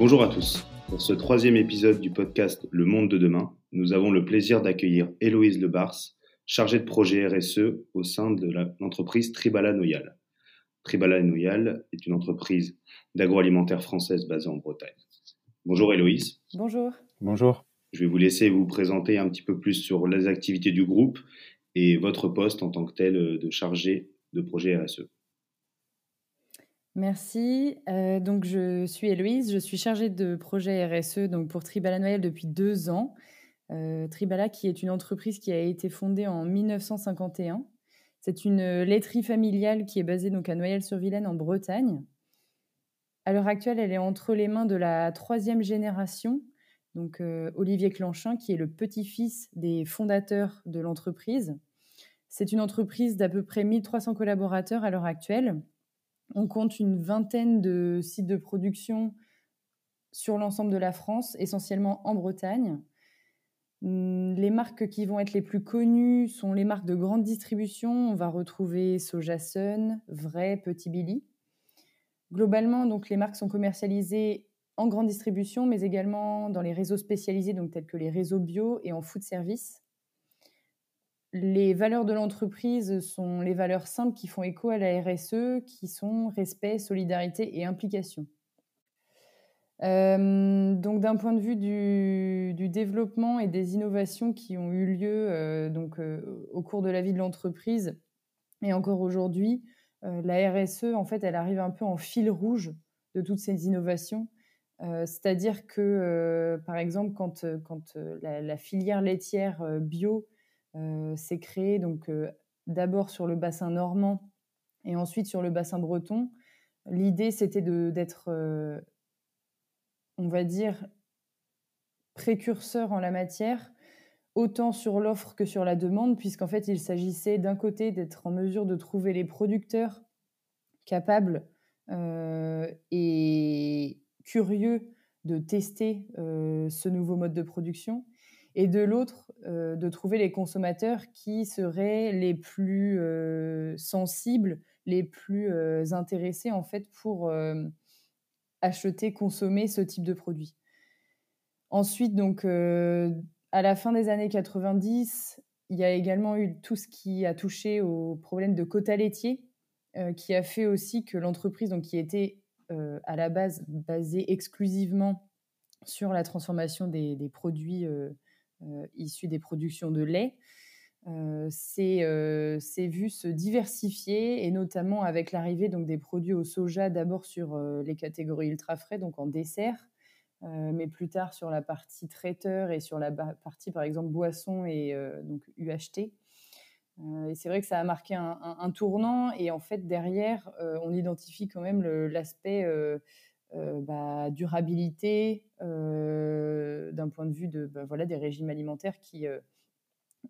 Bonjour à tous. Pour ce troisième épisode du podcast Le Monde de demain, nous avons le plaisir d'accueillir Héloïse Lebars, chargée de projet RSE au sein de l'entreprise Tribala Noyal. Tribala Noyal est une entreprise d'agroalimentaire française basée en Bretagne. Bonjour Héloïse. Bonjour. Bonjour. Je vais vous laisser vous présenter un petit peu plus sur les activités du groupe et votre poste en tant que tel de chargé de projet RSE. Merci. Euh, donc, je suis Héloïse, je suis chargée de projet RSE donc pour Tribala Noël depuis deux ans. Euh, Tribala, qui est une entreprise qui a été fondée en 1951. C'est une laiterie familiale qui est basée donc à Noyelles-sur-Vilaine en Bretagne. À l'heure actuelle, elle est entre les mains de la troisième génération, donc euh, Olivier Clanchin, qui est le petit-fils des fondateurs de l'entreprise. C'est une entreprise d'à peu près 1300 collaborateurs à l'heure actuelle on compte une vingtaine de sites de production sur l'ensemble de la France, essentiellement en Bretagne. Hmm, les marques qui vont être les plus connues sont les marques de grande distribution. On va retrouver Sojasun, Vrai, Petit Billy. Globalement, donc, les marques sont commercialisées en grande distribution, mais également dans les réseaux spécialisés, donc tels que les réseaux bio et en food service. Les valeurs de l'entreprise sont les valeurs simples qui font écho à la RSE, qui sont respect, solidarité et implication. Euh, donc d'un point de vue du, développement et des innovations qui ont eu lieu euh, donc, euh, au cours de la vie de l'entreprise et encore aujourd'hui, la RSE, en fait, elle arrive un peu en fil rouge de toutes ces innovations. C'est-à-dire que, par exemple, quand, quand la, filière laitière bio euh, c'est créé donc euh, d'abord sur le bassin normand et ensuite sur le bassin breton. L'idée, c'était d'être, euh, on va dire, précurseur en la matière, autant sur l'offre que sur la demande, puisqu'en fait, il s'agissait d'un côté d'être en mesure de trouver les producteurs capables et curieux de tester ce nouveau mode de production, et de l'autre, euh, de trouver les consommateurs qui seraient les plus euh, sensibles, les plus euh, intéressés en fait pour acheter, consommer ce type de produit. Ensuite, donc, à la fin des années 90, il y a également eu tout ce qui a touché au problème de quota laitier, qui a fait aussi que l'entreprise, qui était à la base basée exclusivement sur la transformation des, produits issus des productions de lait, euh, euh, s'est vu se diversifier et notamment avec l'arrivée des produits au soja d'abord sur les catégories ultra frais donc en dessert mais plus tard sur la partie traiteur et sur la partie par exemple boisson et donc UHT et c'est vrai que ça a marqué un, tournant et en fait derrière on identifie quand même l'aspect euh, bah, durabilité, euh, d'un point de vue de, bah, voilà, des régimes alimentaires qui, euh,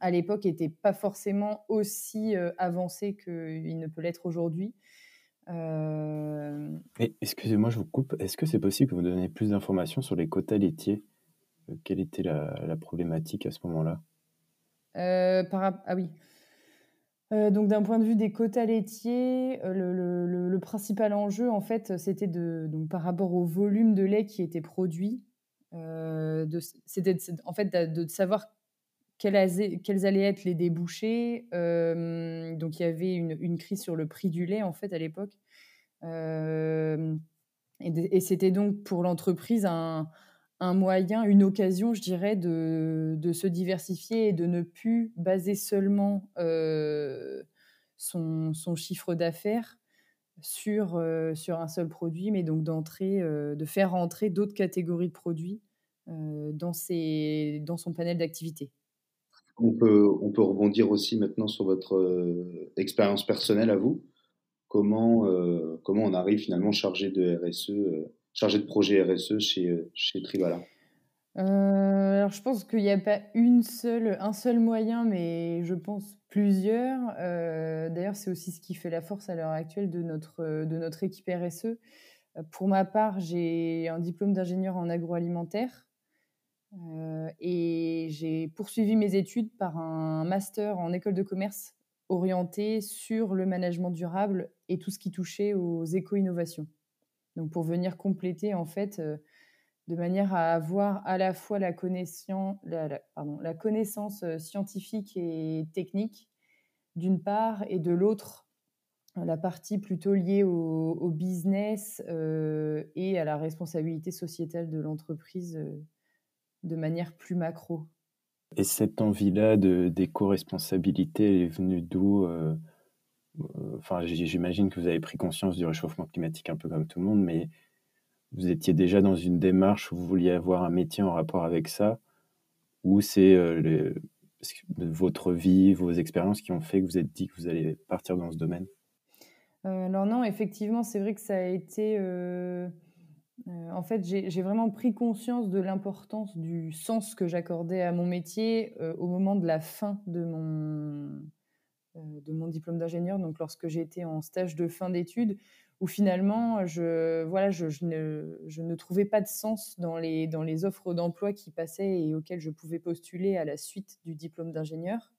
à l'époque, n'étaient pas forcément aussi avancés qu'il ne peut l'être aujourd'hui. Excusez-moi, je vous coupe. Est-ce que c'est possible que vous donniez plus d'informations sur les quotas laitiers? Quelle était la, problématique à ce moment-là? Ah oui. Euh, donc d'un point de vue des quotas laitiers, euh, le, principal enjeu en fait, c'était donc par rapport au volume de lait qui était produit, euh, c'était en fait de, savoir quels, allaient être les débouchés. donc il y avait une, crise sur le prix du lait en fait à l'époque, et c'était donc pour l'entreprise un, un moyen, une occasion, je dirais, de, se diversifier et de ne plus baser seulement euh, son, chiffre d'affaires sur, euh, sur un seul produit, mais donc d'entrer, euh, de faire entrer d'autres catégories de produits dans, ses, dans son panel d'activités. On peut, on peut rebondir aussi maintenant sur votre expérience personnelle à vous. Comment, comment on arrive finalement chargé de RSE chargé de projet RSE chez, euh, chez Tribala euh, alors, je pense qu'il n'y a pas une seule, un seul moyen, mais je pense plusieurs. Euh, d'ailleurs, c'est aussi ce qui fait la force à l'heure actuelle de notre, de notre équipe RSE. Pour ma part, j'ai un diplôme d'ingénieur en agroalimentaire et j'ai poursuivi mes études par un master en école de commerce orienté sur le management durable et tout ce qui touchait aux éco-innovations. Donc pour venir compléter en fait euh, de manière à avoir à la fois la connaissance, connaissance scientifique et technique, d'une part, et de l'autre, la partie plutôt liée au, business euh, et à la responsabilité sociétale de l'entreprise euh, de manière plus macro. Et cette envie-là d'éco-responsabilité est venue d'où euh, Enfin, j'imagine que vous avez pris conscience du réchauffement climatique un peu comme tout le monde, mais vous étiez déjà dans une démarche où vous vouliez avoir un métier en rapport avec ça, ou c'est votre vie, vos expériences qui ont fait que vous êtes dit que vous allez partir dans ce domaine? Euh, alors non, effectivement, c'est vrai que ça a été... Euh, euh, en fait, j'ai vraiment pris conscience de l'importance du sens que j'accordais à mon métier au moment de la fin de mon, de mon diplôme d'ingénieur, donc lorsque j'étais en stage de fin d'études, où finalement, je, voilà, je, ne, trouvais pas de sens dans les, offres d'emploi qui passaient et auxquelles je pouvais postuler à la suite du diplôme d'ingénieur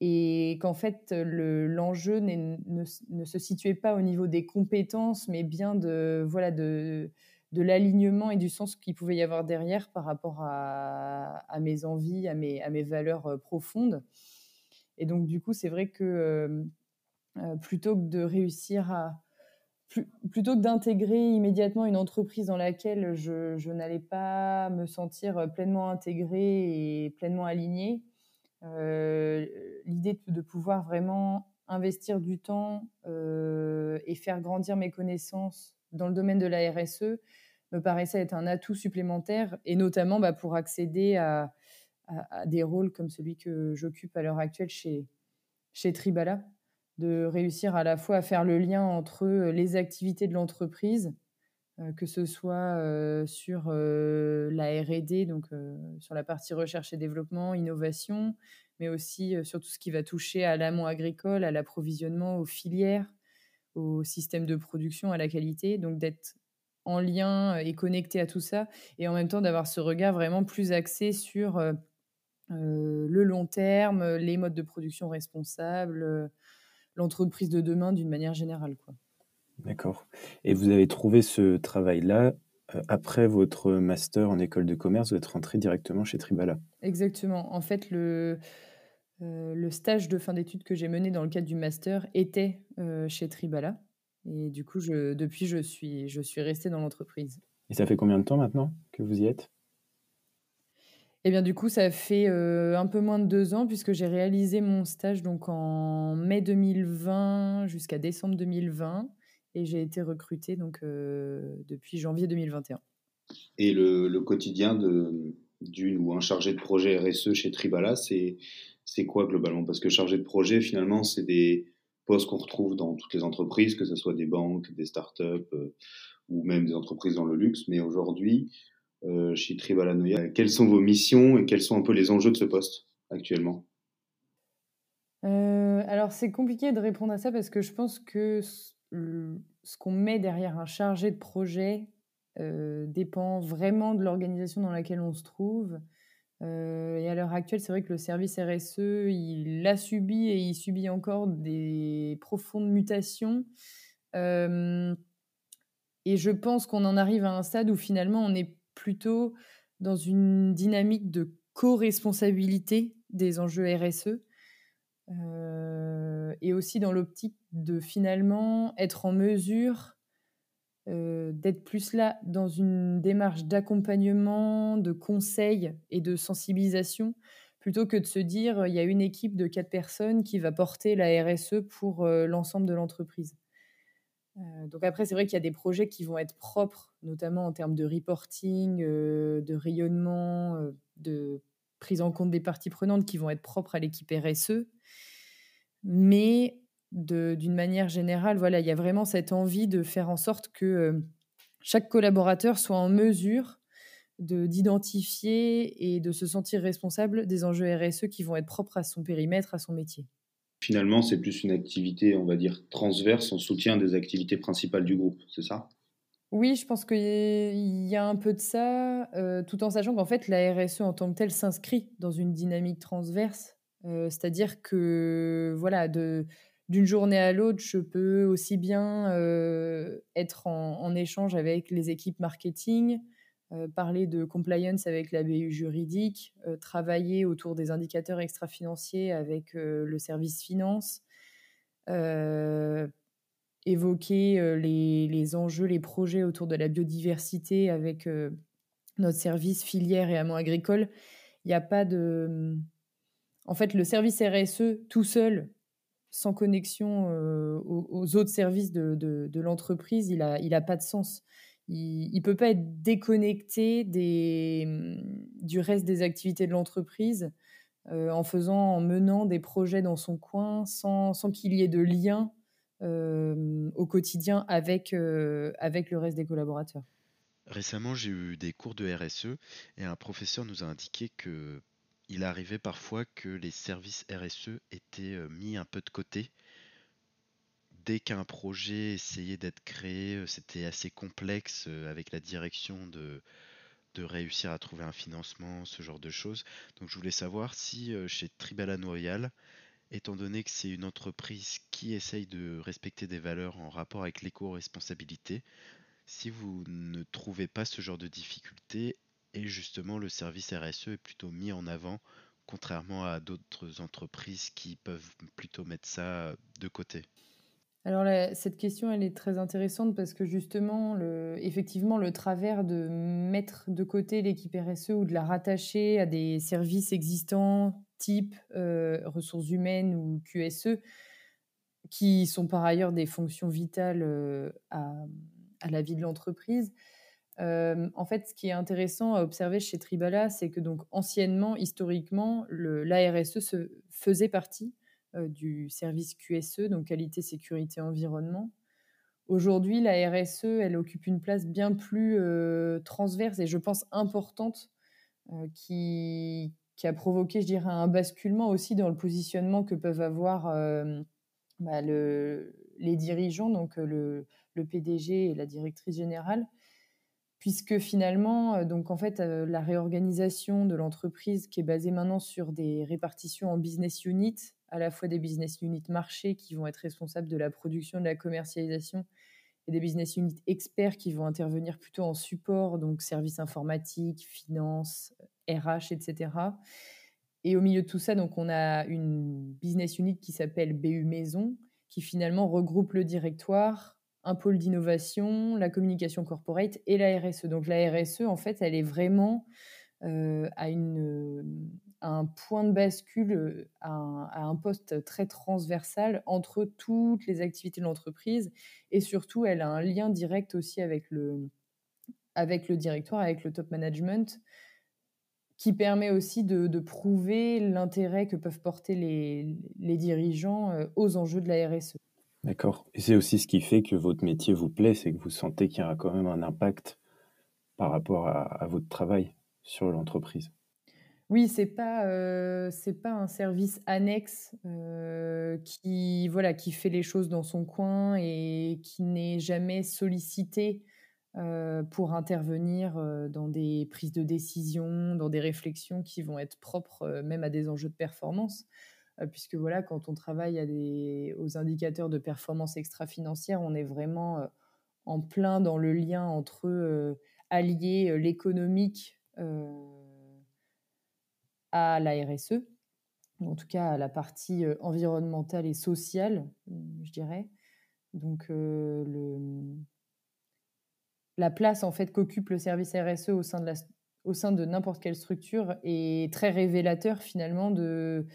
et qu'en fait l'enjeu ne, se situait pas au niveau des compétences, mais bien de voilà de, l'alignement et du sens qu'il pouvait y avoir derrière par rapport à, mes envies, à mes, à mes valeurs euh, profondes. Et donc du coup, c'est vrai que euh, plutôt que de réussir à plutôt que d'intégrer immédiatement une entreprise dans laquelle je, je n'allais pas me sentir pleinement intégrée et pleinement alignée, euh, l'idée de, pouvoir vraiment investir du temps euh, et faire grandir mes connaissances dans le domaine de la RSE me paraissait être un atout supplémentaire, et notamment bah, pour accéder à, des rôles comme celui que j'occupe à l'heure actuelle chez, chez Tribala, de réussir à la fois à faire le lien entre les activités de l'entreprise, euh, que ce soit sur la RD, donc sur la partie recherche et développement, innovation, mais aussi sur tout ce qui va toucher à l'amont agricole, à l'approvisionnement, aux filières, au système de production, à la qualité. Donc d'être en lien et connecté à tout ça, et en même temps d'avoir ce regard vraiment plus axé sur le long terme, les modes de production responsables, l'entreprise de demain d'une manière générale. Quoi. D'accord. Et vous avez trouvé ce travail-là euh, après votre master en école de commerce, vous êtes rentré directement chez Tribala. Exactement. En fait, le, euh, le stage de fin d'études que j'ai mené dans le cadre du master était euh, chez Tribala. Et du coup, je, depuis, je suis, je suis restée dans l'entreprise. Et ça fait combien de temps maintenant que vous y êtes? Eh bien, du coup, ça fait un peu moins de deux ans puisque j'ai réalisé mon stage donc en mai 2020 jusqu'à décembre 2020 et j'ai été recrutée donc, euh, depuis janvier 2021. Et le, quotidien d'une ou un chargé de projet RSE chez Tribala, c'est, quoi globalement? Parce que chargé de projet, finalement, c'est des postes qu'on retrouve dans toutes les entreprises, que ce soit des banques, des startups euh, ou même des entreprises dans le luxe. Mais aujourd'hui, euh, chez Tribala Noya, quelles sont vos missions et quels sont un peu les enjeux de ce poste actuellement? Alors c'est compliqué de répondre à ça parce que je pense que ce qu'on met derrière un chargé de projet euh, dépend vraiment de l'organisation dans laquelle on se trouve. Euh, et à l'heure actuelle, c'est vrai que le service RSE, il a subi et il subit encore des profondes mutations. Euh, et je pense qu'on en arrive à un stade où finalement on est plutôt dans une dynamique de co-responsabilité des enjeux RSE. Euh, et aussi dans l'optique de finalement être en mesure euh, d'être plus là dans une démarche d'accompagnement, de conseil et de sensibilisation, plutôt que de se dire il y a une équipe de quatre personnes qui va porter la RSE pour euh, l'ensemble de l'entreprise. Donc après, c'est vrai qu'il y a des projets qui vont être propres, notamment en termes de reporting, de rayonnement, de prise en compte des parties prenantes qui vont être propres à l'équipe RSE. Mais d'une manière générale, voilà, il y a vraiment cette envie de faire en sorte que euh, chaque collaborateur soit en mesure d'identifier et de se sentir responsable des enjeux RSE qui vont être propres à son périmètre, à son métier. Finalement, c'est plus une activité, on va dire, transverse en soutien des activités principales du groupe, c'est ça? Oui, je pense qu'il y a un peu de ça, euh, tout en sachant qu'en fait, la RSE en tant que telle s'inscrit dans une dynamique transverse. Euh, c'est-à-dire que, voilà, d'une journée à l'autre, je peux aussi bien euh, être en, échange avec les équipes marketing, parler de compliance avec la BU juridique, travailler autour des indicateurs extra-financiers avec le service finance, évoquer les, enjeux, les projets autour de la biodiversité avec notre service filière et amont agricole. Il n'y a pas de... En fait, le service RSE tout seul, sans connexion aux, autres services de, l'entreprise, il n'a il a pas de sens il ne peut pas être déconnecté des, mmh, du reste des activités de l'entreprise euh, en faisant, en menant des projets dans son coin sans, sans qu'il y ait de lien euh, au quotidien avec, euh, avec le reste des collaborateurs. Récemment, j'ai eu des cours de RSE et un professeur nous a indiqué que il arrivait parfois que les services RSE étaient mis un peu de côté dès qu'un projet essayait d'être créé, euh, c'était assez complexe euh, avec la direction de, réussir à trouver un financement, ce genre de choses. Donc je voulais savoir si euh, chez Tribala Royal, étant donné que c'est une entreprise qui essaye de respecter des valeurs en rapport avec l'éco-responsabilité, si vous ne trouvez pas ce genre de difficultés et justement le service RSE est plutôt mis en avant contrairement à d'autres entreprises qui peuvent plutôt mettre ça de côté? Alors cette question, elle est très intéressante parce que justement, effectivement, le travers de mettre de côté l'équipe RSE ou de la rattacher à des services existants type euh, ressources humaines ou QSE, qui sont par ailleurs des fonctions vitales euh, à, la vie de l'entreprise. Euh, en fait, ce qui est intéressant à observer chez Tribala, c'est que donc anciennement, historiquement, la RSE se faisait partie du service QSE, donc qualité, sécurité, environnement. Aujourd'hui, la RSE, elle occupe une place bien plus euh, transverse et je pense importante euh, qui, a provoqué, je dirais, un basculement aussi dans le positionnement que peuvent avoir bah, le, les dirigeants, donc le, le, PDG et la directrice générale, puisque finalement, donc en fait, la réorganisation de l'entreprise qui est basée maintenant sur des répartitions en business units à la fois des business units marchés qui vont être responsables de la production, de la commercialisation, et des business units experts qui vont intervenir plutôt en support, donc services informatiques, finances, RH, etc. Et au milieu de tout ça, donc on a une business unit qui s'appelle BU Maison, qui finalement regroupe le directoire, un pôle d'innovation, la communication corporate et la RSE. Donc la RSE, en fait, elle est vraiment euh, à une un point de bascule, euh, à un, poste très transversal entre toutes les activités de l'entreprise et surtout, elle a un lien direct aussi avec le, avec le directoire, avec le top management, qui permet aussi de, prouver l'intérêt que peuvent porter les, les, dirigeants euh, aux enjeux de la RSE. D'accord. Et c'est aussi ce qui fait que votre métier vous plaît, c'est que vous sentez qu'il y a quand même un impact par rapport à votre travail sur l'entreprise. Oui, c'est pas euh, c'est pas un service annexe euh, qui voilà qui fait les choses dans son coin et qui n'est jamais sollicité euh, pour intervenir dans des prises de décision, dans des réflexions qui vont être propres même à des enjeux de performance, puisque voilà quand on travaille à des, aux indicateurs de performance extra-financière, on est vraiment en plein dans le lien entre allier l'économique à la RSE, en tout cas à la partie euh, environnementale et sociale, je dirais. Donc euh, le, la place en fait qu'occupe le service RSE au sein de, la, au sein de n'importe quelle structure est très révélateur finalement de,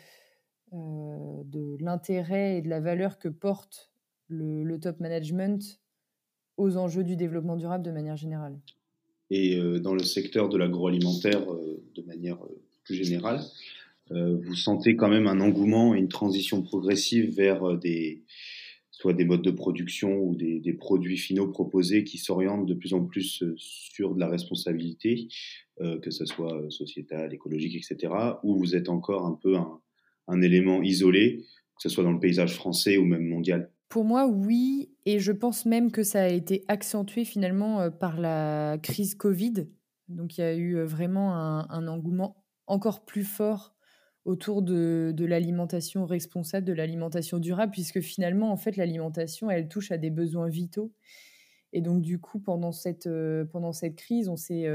euh, l'intérêt et de la valeur que porte le, top management aux enjeux du développement durable de manière générale. Et dans le secteur de l'agroalimentaire, de manière plus générale, euh, vous sentez quand même un engouement et une transition progressive vers euh, des, soit des modes de production ou des, produits finaux proposés qui s'orientent de plus en plus euh, sur de la responsabilité, que ce soit sociétale, écologique, etc., ou vous êtes encore un peu un, élément isolé, que ce soit dans le paysage français ou même mondial Pour moi, oui, et je pense même que ça a été accentué finalement par la crise Covid. Donc il y a eu vraiment un engouement encore plus fort autour de, l'alimentation responsable, de l'alimentation durable, puisque finalement, en fait, l'alimentation, elle touche à des besoins vitaux. Et donc, du coup, pendant cette, pendant cette crise, on s'est,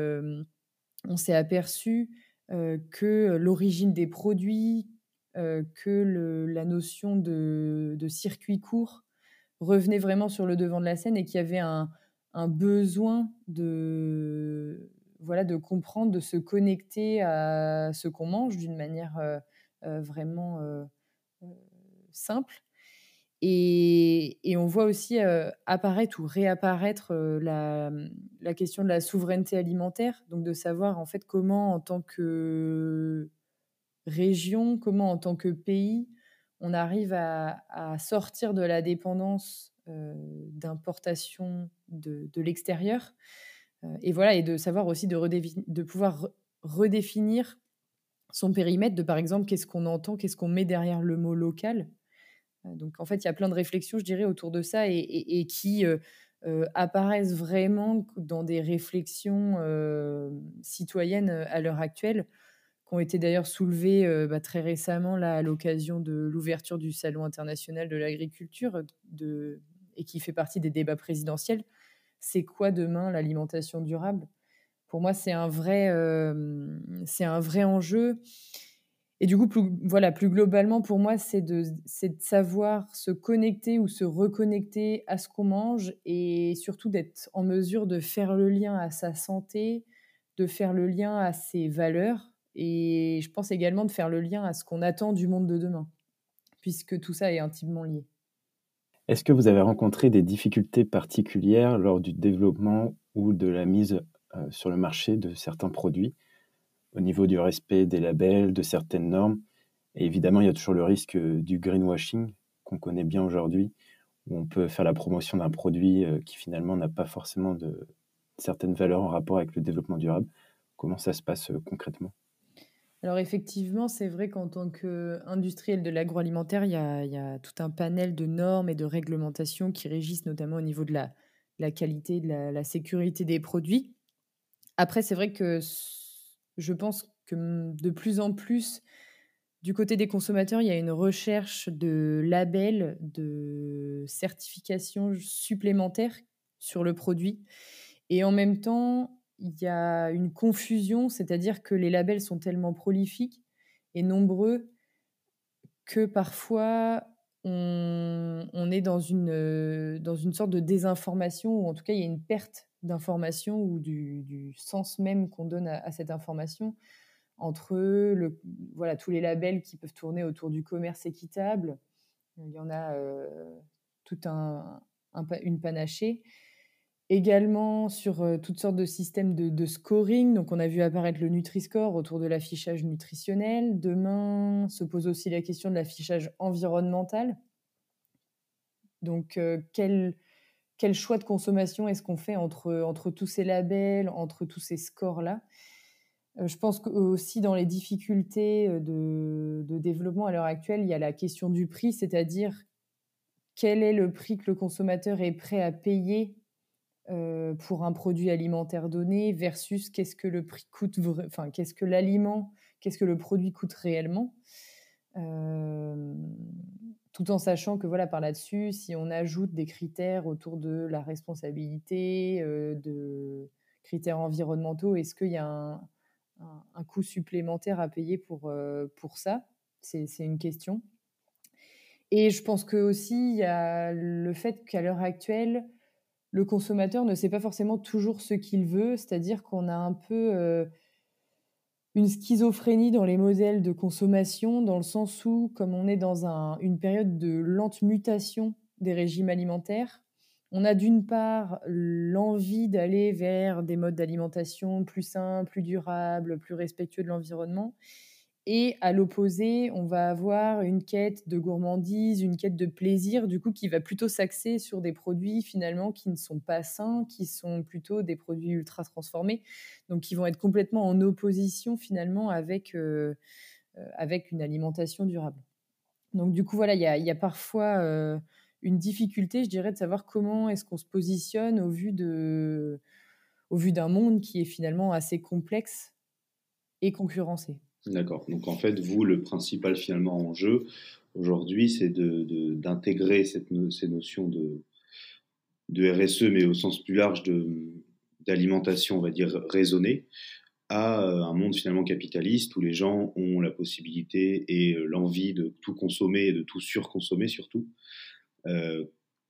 on s'est aperçu que l'origine des produits, que la notion de, de, circuit court revenait vraiment sur le devant de la scène et qu'il y avait un, un besoin de, voilà, de comprendre, de se connecter à ce qu'on mange d'une manière vraiment simple. Et, et, on voit aussi apparaître ou réapparaître la, question de la souveraineté alimentaire, donc de savoir en fait comment en tant que région, comment en tant que pays, on arrive à, à sortir de la dépendance d'importation de, de l'extérieur. Et voilà, et de savoir aussi de, pouvoir redéfinir son périmètre, de par exemple qu'est-ce qu'on entend, qu'est-ce qu'on met derrière le mot local donc en fait, il y a plein de réflexions, je dirais, autour de ça et, qui euh, euh, apparaissent vraiment dans des réflexions euh, citoyennes à l'heure actuelle, qui ont été d'ailleurs soulevées bah, très récemment là, à l'occasion de l'ouverture du Salon international de l'agriculture et qui fait partie des débats présidentiels. C'est quoi demain l'alimentation durable? Pour moi, c'est un, vrai, c'est un vrai enjeu. Et du coup, plus, voilà, plus globalement, pour moi, c'est de, de savoir se connecter ou se reconnecter à ce qu'on mange et surtout d'être en mesure de faire le lien à sa santé, de faire le lien à ses valeurs et je pense également de faire le lien à ce qu'on attend du monde de demain, puisque tout ça est intimement lié. Est-ce que vous avez rencontré des difficultés particulières lors du développement ou de la mise euh, sur le marché de certains produits? Au niveau du respect des labels, de certaines normes. Évidemment, il y a toujours le risque euh, du greenwashing qu'on connaît bien aujourd'hui, où on peut faire la promotion d'un produit euh, qui finalement n'a pas forcément de certaines valeurs en rapport avec le développement durable. Comment ça se passe concrètement? Alors effectivement, c'est vrai qu'en tant qu'industriel de l'agroalimentaire, il, y a tout un panel de normes et de réglementations qui régissent notamment au niveau de la, la qualité, de la, sécurité des produits. Après, c'est vrai que je pense que de plus en plus, du côté des consommateurs, il y a une recherche de labels, de certifications supplémentaires sur le produit. Et en même temps, il y a une confusion, c'est-à-dire que les labels sont tellement prolifiques et nombreux que parfois on, est dans une, dans une sorte de désinformation, ou en tout cas il y a une perte d'information ou du, sens même qu'on donne à, cette information entre le, voilà, tous les labels qui peuvent tourner autour du commerce équitable. Il y en a euh, tout un, une panachée. Également sur euh, toutes sortes de systèmes de, scoring. Donc, on a vu apparaître le Nutri-Score autour de l'affichage nutritionnel. Demain se pose aussi la question de l'affichage environnemental. Donc, euh, quel, quel choix de consommation est-ce qu'on fait entre, entre tous ces labels, entre tous ces scores-là? Euh, Je pense aussi dans les difficultés de développement à l'heure actuelle, il y a la question du prix, c'est-à-dire quel est le prix que le consommateur est prêt à payer euh, pour un produit alimentaire donné versus qu'est-ce que le prix coûte, enfin qu'est-ce que l'aliment, qu'est-ce que le produit coûte réellement tout en sachant que voilà par là-dessus, si on ajoute des critères autour de la responsabilité, euh, de critères environnementaux, est-ce qu'il y a un, coût supplémentaire à payer pour, euh, pour ça? C'est une question. Et je pense que aussi il y a le fait qu'à l'heure actuelle, le consommateur ne sait pas forcément toujours ce qu'il veut, c'est-à-dire qu'on a un peu euh, une schizophrénie dans les modèles de consommation, dans le sens où, comme on est dans une période de lente mutation des régimes alimentaires, on a d'une part l'envie d'aller vers des modes d'alimentation plus sains, plus durables, plus respectueux de l'environnement, et à l'opposé, on va avoir une quête de gourmandise, une quête de plaisir, du coup, qui va plutôt s'axer sur des produits finalement qui ne sont pas sains, qui sont plutôt des produits ultra transformés, donc qui vont être complètement en opposition finalement avec, euh, euh, avec une alimentation durable. Donc du coup, voilà, il y a, parfois euh, une difficulté, je dirais, de savoir comment est-ce qu'on se positionne au vu de, au vu d'un monde qui est finalement assez complexe et concurrencé. D'accord. Donc en fait, vous, le principal finalement enjeu aujourd'hui, c'est d'intégrer de, ces notions de, de RSE, mais au sens plus large d'alimentation, on va dire, raisonnée, à un monde finalement capitaliste où les gens ont la possibilité et l'envie de tout consommer et de tout surconsommer surtout. Euh,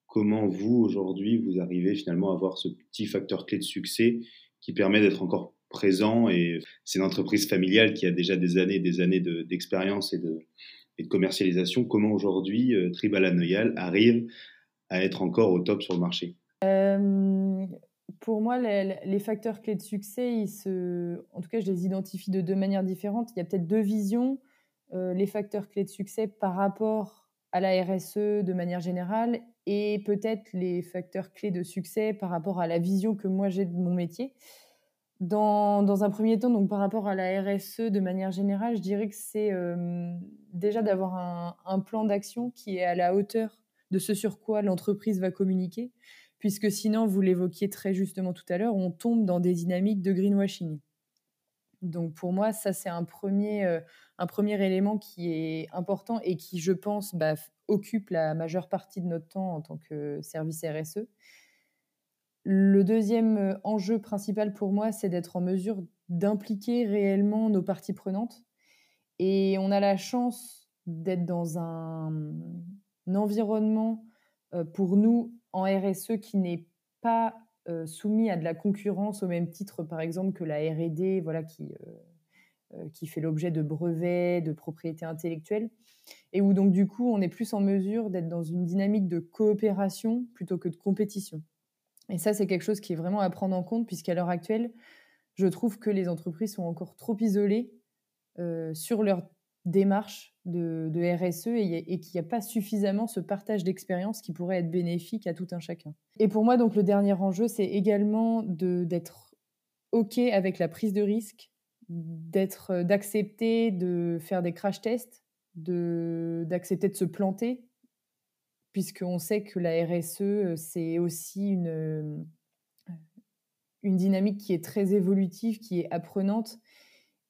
comment vous, aujourd'hui, vous arrivez finalement à avoir ce petit facteur clé de succès qui permet d'être encore présent et c'est une entreprise familiale qui a déjà des années et des années d'expérience et, de, commercialisation. Comment aujourd'hui euh, Tribal arrive à être encore au top sur le marché? Euh, Pour moi, les, facteurs clés de succès, ils se... en tout cas, je les identifie de deux manières différentes. Il y a peut-être deux visions. Euh, les facteurs clés de succès par rapport à la RSE de manière générale et peut-être les facteurs clés de succès par rapport à la vision que moi j'ai de mon métier. Dans, un premier temps, donc par rapport à la RSE de manière générale, je dirais que c'est euh, déjà d'avoir un, un, plan d'action qui est à la hauteur de ce sur quoi l'entreprise va communiquer, puisque sinon, vous l'évoquiez très justement tout à l'heure, on tombe dans des dynamiques de greenwashing. Donc pour moi, ça c'est un premier, euh, un premier élément qui est important et qui, je pense, bah, occupe la majeure partie de notre temps en tant que service RSE. Le deuxième euh, enjeu principal pour moi, c'est d'être en mesure d'impliquer réellement nos parties prenantes. Et on a la chance d'être dans un, environnement euh, pour nous en RSE qui n'est pas euh, soumis à de la concurrence au même titre, par exemple, que la R&D, voilà, qui, qui fait l'objet de brevets, de propriété intellectuelle, et où donc du coup, on est plus en mesure d'être dans une dynamique de coopération plutôt que de compétition. Et ça, c'est quelque chose qui est vraiment à prendre en compte, puisqu'à l'heure actuelle, je trouve que les entreprises sont encore trop isolées euh, sur leur démarche de, RSE et, qu'il n'y a pas suffisamment ce partage d'expérience qui pourrait être bénéfique à tout un chacun. Et pour moi, donc, le dernier enjeu, c'est également d'être OK avec la prise de risque, d'être, d'accepter de faire des crash tests, d'accepter de se planter puisqu'on sait que la RSE, euh, c'est aussi une, euh, une dynamique qui est très évolutive, qui est apprenante.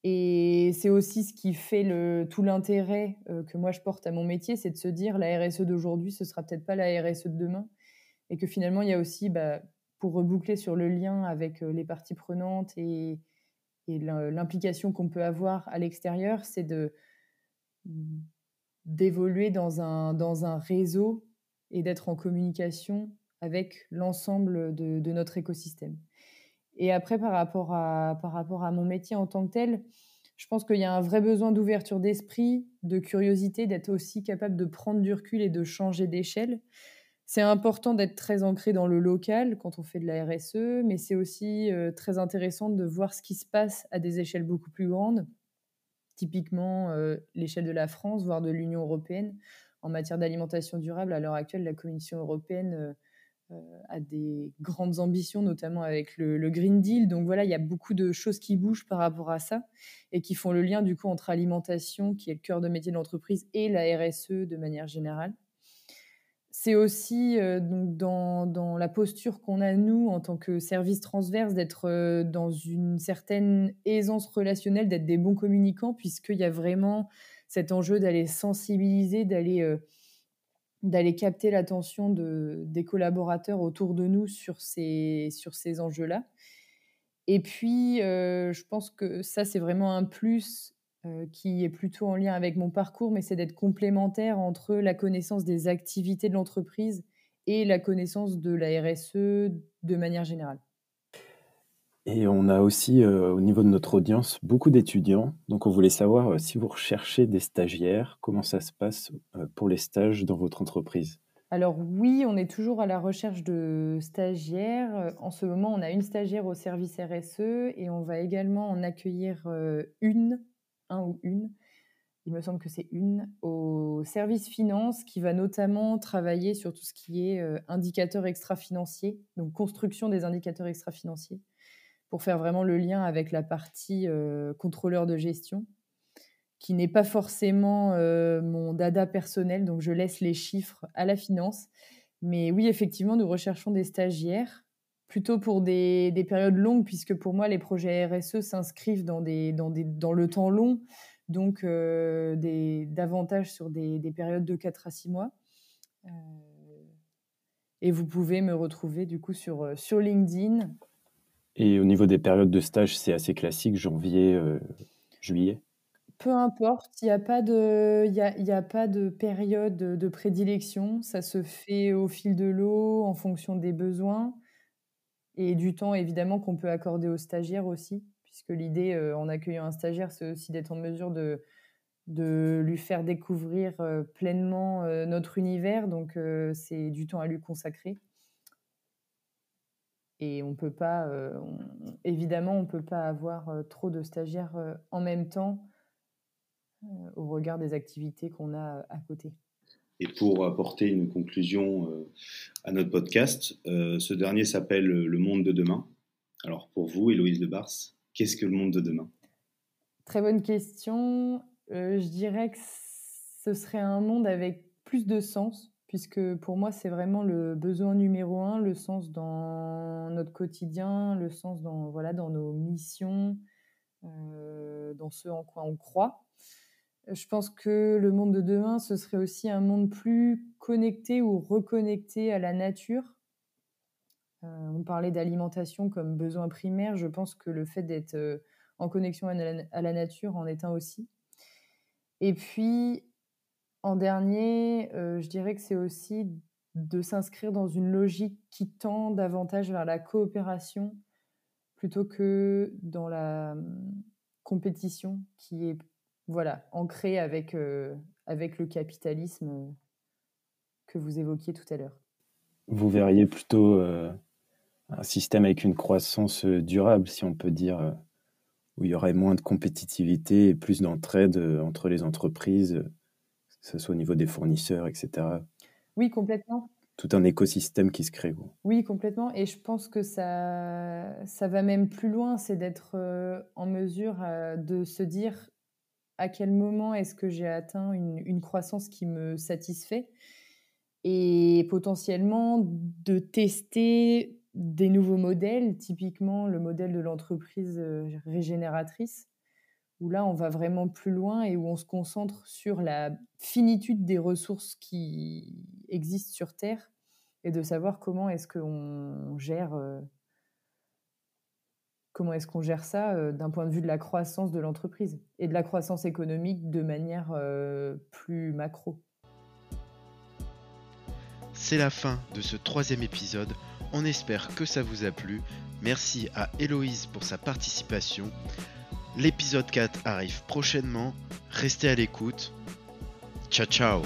Et c'est aussi ce qui fait le, tout l'intérêt euh, que moi je porte à mon métier, c'est de se dire la RSE d'aujourd'hui, ce sera peut-être pas la RSE de demain. Et que finalement, il y a aussi, bah, pour reboucler sur le lien avec les parties prenantes et, et l'implication qu'on peut avoir à l'extérieur, c'est d'évoluer dans un, dans un réseau et d'être en communication avec l'ensemble de, notre écosystème. Et après, par rapport, à, mon métier en tant que tel, je pense qu'il y a un vrai besoin d'ouverture d'esprit, de curiosité, d'être aussi capable de prendre du recul et de changer d'échelle. C'est important d'être très ancré dans le local quand on fait de la RSE, mais c'est aussi euh, très intéressant de voir ce qui se passe à des échelles beaucoup plus grandes, typiquement euh, l'échelle de la France, voire de l'Union européenne, en matière d'alimentation durable, à l'heure actuelle, la Commission européenne euh, euh, a des grandes ambitions, notamment avec le, Green Deal. Donc voilà, il y a beaucoup de choses qui bougent par rapport à ça et qui font le lien du coup entre alimentation, qui est le cœur de métier de l'entreprise, et la RSE de manière générale. C'est aussi euh, donc dans, dans, la posture qu'on a, nous, en tant que service transverse, d'être dans une certaine aisance relationnelle, d'être des bons communicants, puisqu'il y a vraiment cet enjeu d'aller sensibiliser, d'aller euh, d'aller capter l'attention de, des collaborateurs autour de nous sur ces, sur ces enjeux-là. Et puis, euh, je pense que ça, c'est vraiment un plus euh, qui est plutôt en lien avec mon parcours, mais c'est d'être complémentaire entre la connaissance des activités de l'entreprise et la connaissance de la RSE de manière générale. Et on a aussi, euh, au niveau de notre audience, beaucoup d'étudiants. Donc, on voulait savoir euh, si vous recherchez des stagiaires, comment ça se passe euh, pour les stages dans votre entreprise? Alors oui, on est toujours à la recherche de stagiaires. En ce moment, on a une stagiaire au service RSE et on va également en accueillir une, un ou une, il me semble que c'est une, au service finance qui va notamment travailler sur tout ce qui est indicateurs extra-financiers, donc construction des indicateurs extra-financiers pour faire vraiment le lien avec la partie euh, contrôleur de gestion, qui n'est pas forcément euh, mon dada personnel, donc je laisse les chiffres à la finance. Mais oui, effectivement, nous recherchons des stagiaires, plutôt pour des, périodes longues, puisque pour moi, les projets RSE s'inscrivent dans, le temps long, donc euh, davantage sur des, périodes de 4 à 6 mois. Et vous pouvez me retrouver du coup sur LinkedIn. Et au niveau des périodes de stage, c'est assez classique, janvier, juillet peu importe, il n'y a pas de y a pas de période, de prédilection. Ça se fait au fil de l'eau, en fonction des besoins et du temps évidemment qu'on peut accorder aux stagiaires aussi, puisque l'idée, euh, en accueillant un stagiaire, c'est aussi d'être en mesure de lui faire découvrir, euh, pleinement, euh, notre univers donc c'est du temps à lui consacrer. Et on peut pas, évidemment, on peut pas avoir, trop de stagiaires, en même temps au regard des activités qu'on a à côté. Et pour apporter une conclusion euh, à notre podcast, euh, ce dernier s'appelle Le monde de demain. Alors pour vous, Héloïse de Bars, qu'est-ce que le monde de demain? Très bonne question. Euh, je dirais que ce serait un monde avec plus de sens, puisque pour moi, c'est vraiment le besoin numéro un, le sens dans notre quotidien, le sens dans, voilà, dans nos missions, dans ce en quoi on croit. Je pense que le monde de demain, ce serait aussi un monde plus connecté ou reconnecté à la nature. Euh, on parlait d'alimentation comme besoin primaire. Je pense que le fait d'être euh, en connexion à la, nature en est un aussi. Et puis, en dernier, euh, je dirais que c'est aussi de s'inscrire dans une logique qui tend davantage vers la coopération plutôt que dans la hum, compétition qui est voilà, ancré avec, euh, avec le capitalisme euh, que vous évoquiez tout à l'heure. Vous verriez plutôt un système avec une croissance durable, si on peut dire, où il y aurait moins de compétitivité et plus d'entraide entre les entreprises, que ce soit au niveau des fournisseurs, etc. Oui, complètement. Tout un écosystème qui se crée. Oui, complètement. Et je pense que ça, ça va même plus loin, c'est d'être en mesure de se dire à quel moment est-ce que j'ai atteint une, croissance qui me satisfait et potentiellement de tester des nouveaux modèles, typiquement le modèle de l'entreprise euh, régénératrice, où là on va vraiment plus loin et où on se concentre sur la finitude des ressources qui existent sur Terre et de savoir comment est-ce qu'on gère euh, comment est-ce qu'on gère ça euh, d'un point de vue de la croissance de l'entreprise et de la croissance économique de manière euh, plus macro. C'est la fin de ce troisième épisode. On espère que ça vous a plu. Merci à Héloïse pour sa participation. L'épisode 4 arrive prochainement. Restez à l'écoute. Ciao ciao